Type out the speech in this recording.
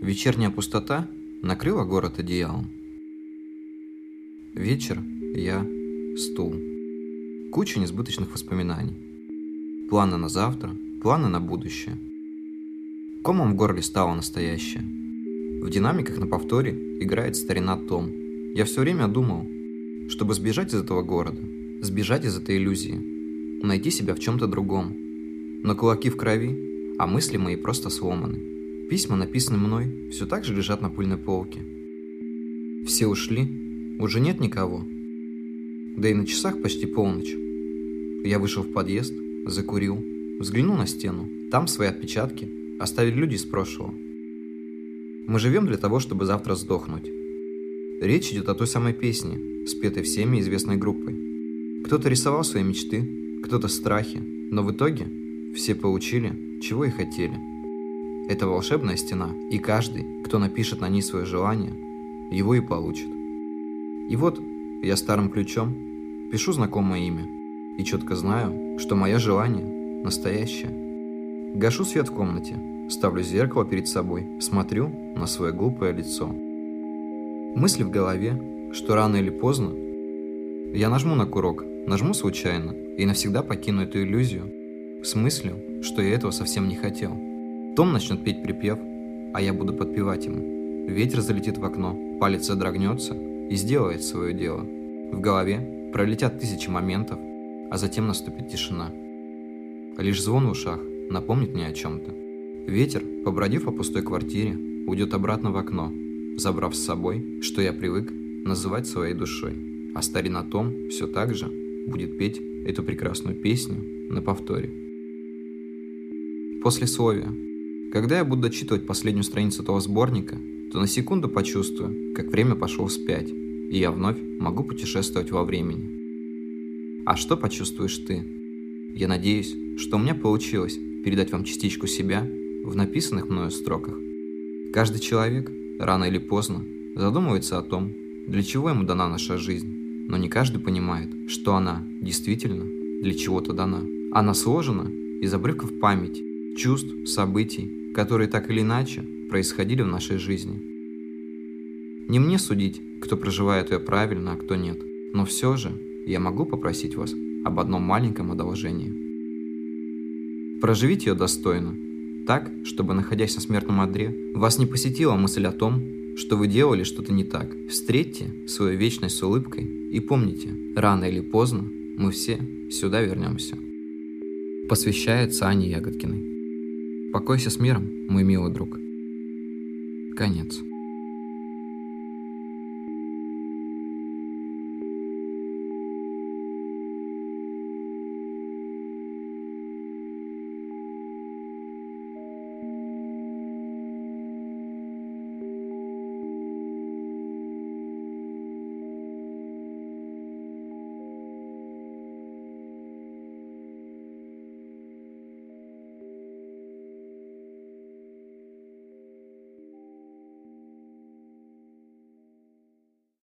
Вечерняя пустота накрыла город одеялом. Вечер, я, стул. Куча несбыточных воспоминаний. Планы на завтра, планы на будущее. Комом в горле стало настоящее. В динамиках на повторе играет старина Том. Я все время думал, чтобы сбежать из этого города, сбежать из этой иллюзии, найти себя в чем-то другом. Но кулаки в крови, а мысли мои просто сломаны. Письма, написанные мной, все так же лежат на пыльной полке. Все ушли, уже нет никого. Да и на часах почти полночь. Я вышел в подъезд, закурил, взглянул на стену. Там свои отпечатки оставили люди из прошлого. Мы живем для того, чтобы завтра сдохнуть. Речь идет о той самой песне, спетой всеми известной группой. Кто-то рисовал свои мечты, кто-то страхи, но в итоге все получили, чего и хотели. Это волшебная стена, и каждый, кто напишет на ней свое желание, его и получит. И вот я старым ключом пишу знакомое имя и четко знаю, что мое желание настоящее. Гашу свет в комнате, ставлю зеркало перед собой, смотрю на свое глупое лицо. Мысли в голове, что рано или поздно я нажму на курок, нажму случайно и навсегда покину эту иллюзию с мыслью, что я этого совсем не хотел. Том начнет петь припев, а я буду подпевать ему. Ветер залетит в окно, палец задрогнется и сделает свое дело. В голове пролетят тысячи моментов, а затем наступит тишина. Лишь звон в ушах напомнит мне о чем-то. Ветер, побродив по пустой квартире, уйдет обратно в окно, забрав с собой, что я привык называть своей душой. А старина Том все так же будет петь эту прекрасную песню на повторе. Послесловие. Когда я буду дочитывать последнюю страницу этого сборника, то на секунду почувствую, как время пошло вспять, и я вновь могу путешествовать во времени. А что почувствуешь ты? Я надеюсь, что у меня получилось передать вам частичку себя в написанных мною строках. Каждый человек, рано или поздно, задумывается о том, для чего ему дана наша жизнь, но не каждый понимает, что она действительно для чего-то дана. Она сложена из обрывков памяти, чувств, событий, которые так или иначе происходили в нашей жизни. Не мне судить, кто проживает ее правильно, а кто нет, но все же я могу попросить вас об одном маленьком одолжении. Проживите ее достойно, так, чтобы, находясь на смертном одре, вас не посетила мысль о том, что вы делали что-то не так. Встретьте свою вечность с улыбкой и помните, рано или поздно мы все сюда вернемся. Посвящается Ане Ягодкиной. Покойся с миром, мой милый друг. Конец.